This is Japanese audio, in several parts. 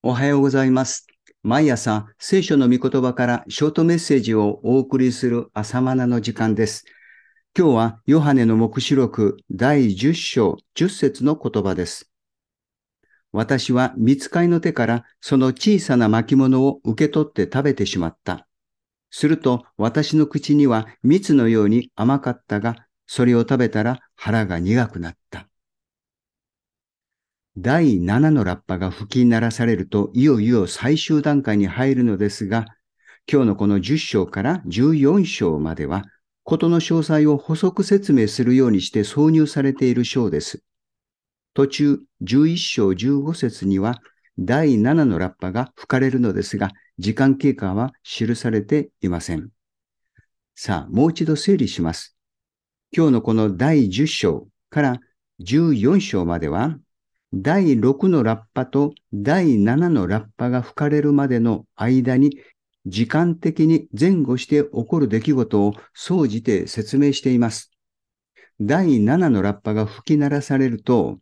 おはようございます。毎朝、聖書の御言葉からショートメッセージをお送りする朝マナの時間です。今日は、ヨハネの目視録第10章10節の言葉です。私は見つかいの手からその小さな巻物を受け取って食べてしまった。すると私の口には蜜のように甘かったが、それを食べたら腹が苦くなった。第7のラッパが吹き鳴らされると、いよいよ最終段階に入るのですが、今日のこの10章から14章までは、ことの詳細を補足説明するようにして挿入されている章です。途中11章15節には、第7のラッパが吹かれるのですが、時間経過は記されていません。さあ、もう一度整理します。今日のこの第10章から14章までは、第6のラッパと第7のラッパが吹かれるまでの間に時間的に前後して起こる出来事を総じて説明しています。第7のラッパが吹き鳴らされると、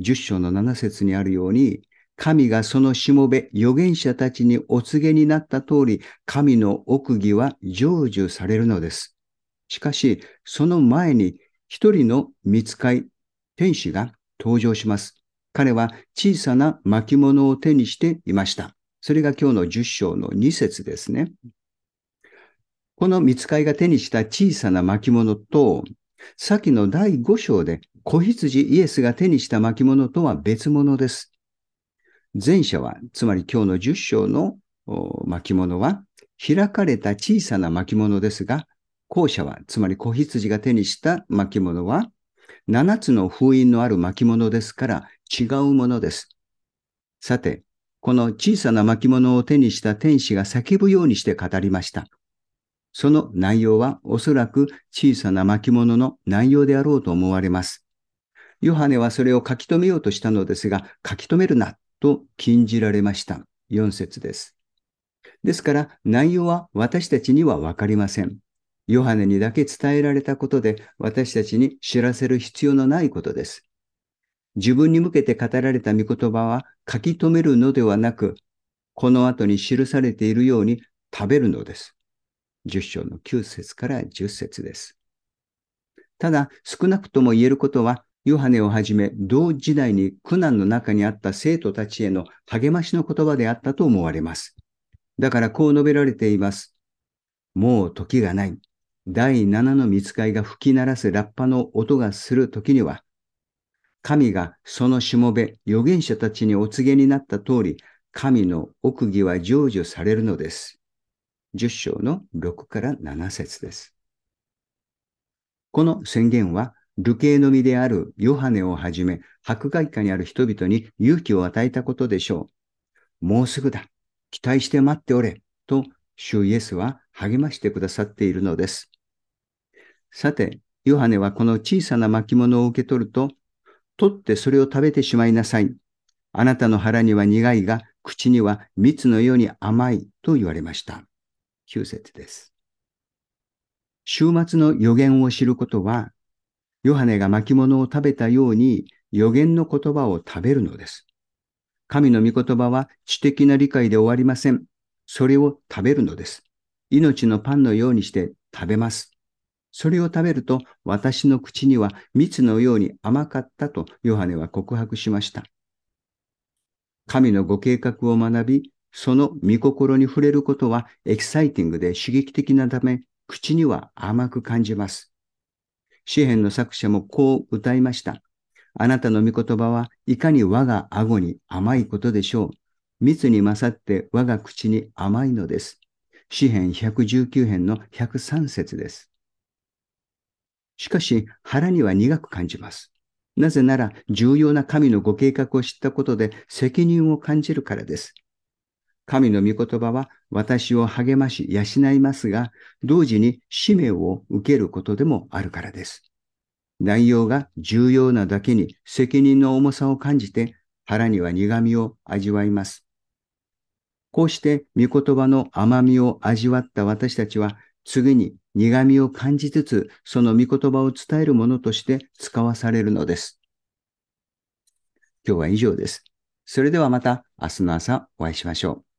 10章の7節にあるように、神がそのしもべ、預言者たちにお告げになった通り、神の奥義は成就されるのです。しかし、その前に一人の見つかい、天使が登場します。彼は小さな巻物を手にしていました。それが今日の10章の2節ですね。この見つかいが手にした小さな巻物と、先の第5章で子羊イエスが手にした巻物とは別物です。前者は、つまり今日の10章の巻物は、開かれた小さな巻物ですが、後者は、つまり子羊が手にした巻物は、7つの封印のある巻物ですから違うものです。さて、この小さな巻物を手にした天使が叫ぶようにして語りました。その内容はおそらく小さな巻物の内容であろうと思われます。ヨハネはそれを書き留めようとしたのですが、書き留めるなと禁じられました。4節です。ですから内容は私たちにはわかりません。ヨハネにだけ伝えられたことで私たちに知らせる必要のないことです。自分に向けて語られた御言葉は書き留めるのではなく、この後に記されているように食べるのです。10章の9節から10節です。ただ、少なくとも言えることは、ヨハネをはじめ、同時代に苦難の中にあった生徒たちへの励ましの言葉であったと思われます。だからこう述べられています。もう時がない。第7の見つかいが吹き鳴らすラッパの音がする時には、神がそのしもべ、預言者たちにお告げになった通り、神の奥義は成就されるのです。10章の6から7節です。この宣言は、流刑の身であるヨハネをはじめ、迫害下にある人々に勇気を与えたことでしょう。もうすぐだ。期待して待っておれ。と、主イエスは励ましてくださっているのです。さて、ヨハネはこの小さな巻物を受け取ると、取ってそれを食べてしまいなさい。あなたの腹には苦いが、口には蜜のように甘いと言われました。9節です。週末の予言を知ることは、ヨハネが巻物を食べたように予言の言葉を食べるのです。神の御言葉は知的な理解で終わりません。それを食べるのです。命のパンのようにして食べます。それを食べると私の口には蜜のように甘かったとヨハネは告白しました。神のご計画を学び、その御心に触れることはエキサイティングで刺激的なため、口には甘く感じます。詩篇の作者もこう歌いました。あなたの御言葉はいかに我が顎に甘いことでしょう。蜜に勝って我が口に甘いのです。詩篇119編の103節です。しかし腹には苦く感じます。なぜなら重要な神のご計画を知ったことで責任を感じるからです。神の御言葉は私を励まし養いますが、同時に使命を受けることでもあるからです。内容が重要なだけに責任の重さを感じて腹には苦みを味わいます。こうして御言葉の甘みを味わった私たちは次に苦味を感じつつその御言葉を伝えるものとして使わされるのです。今日は以上です。それではまた明日の朝お会いしましょう。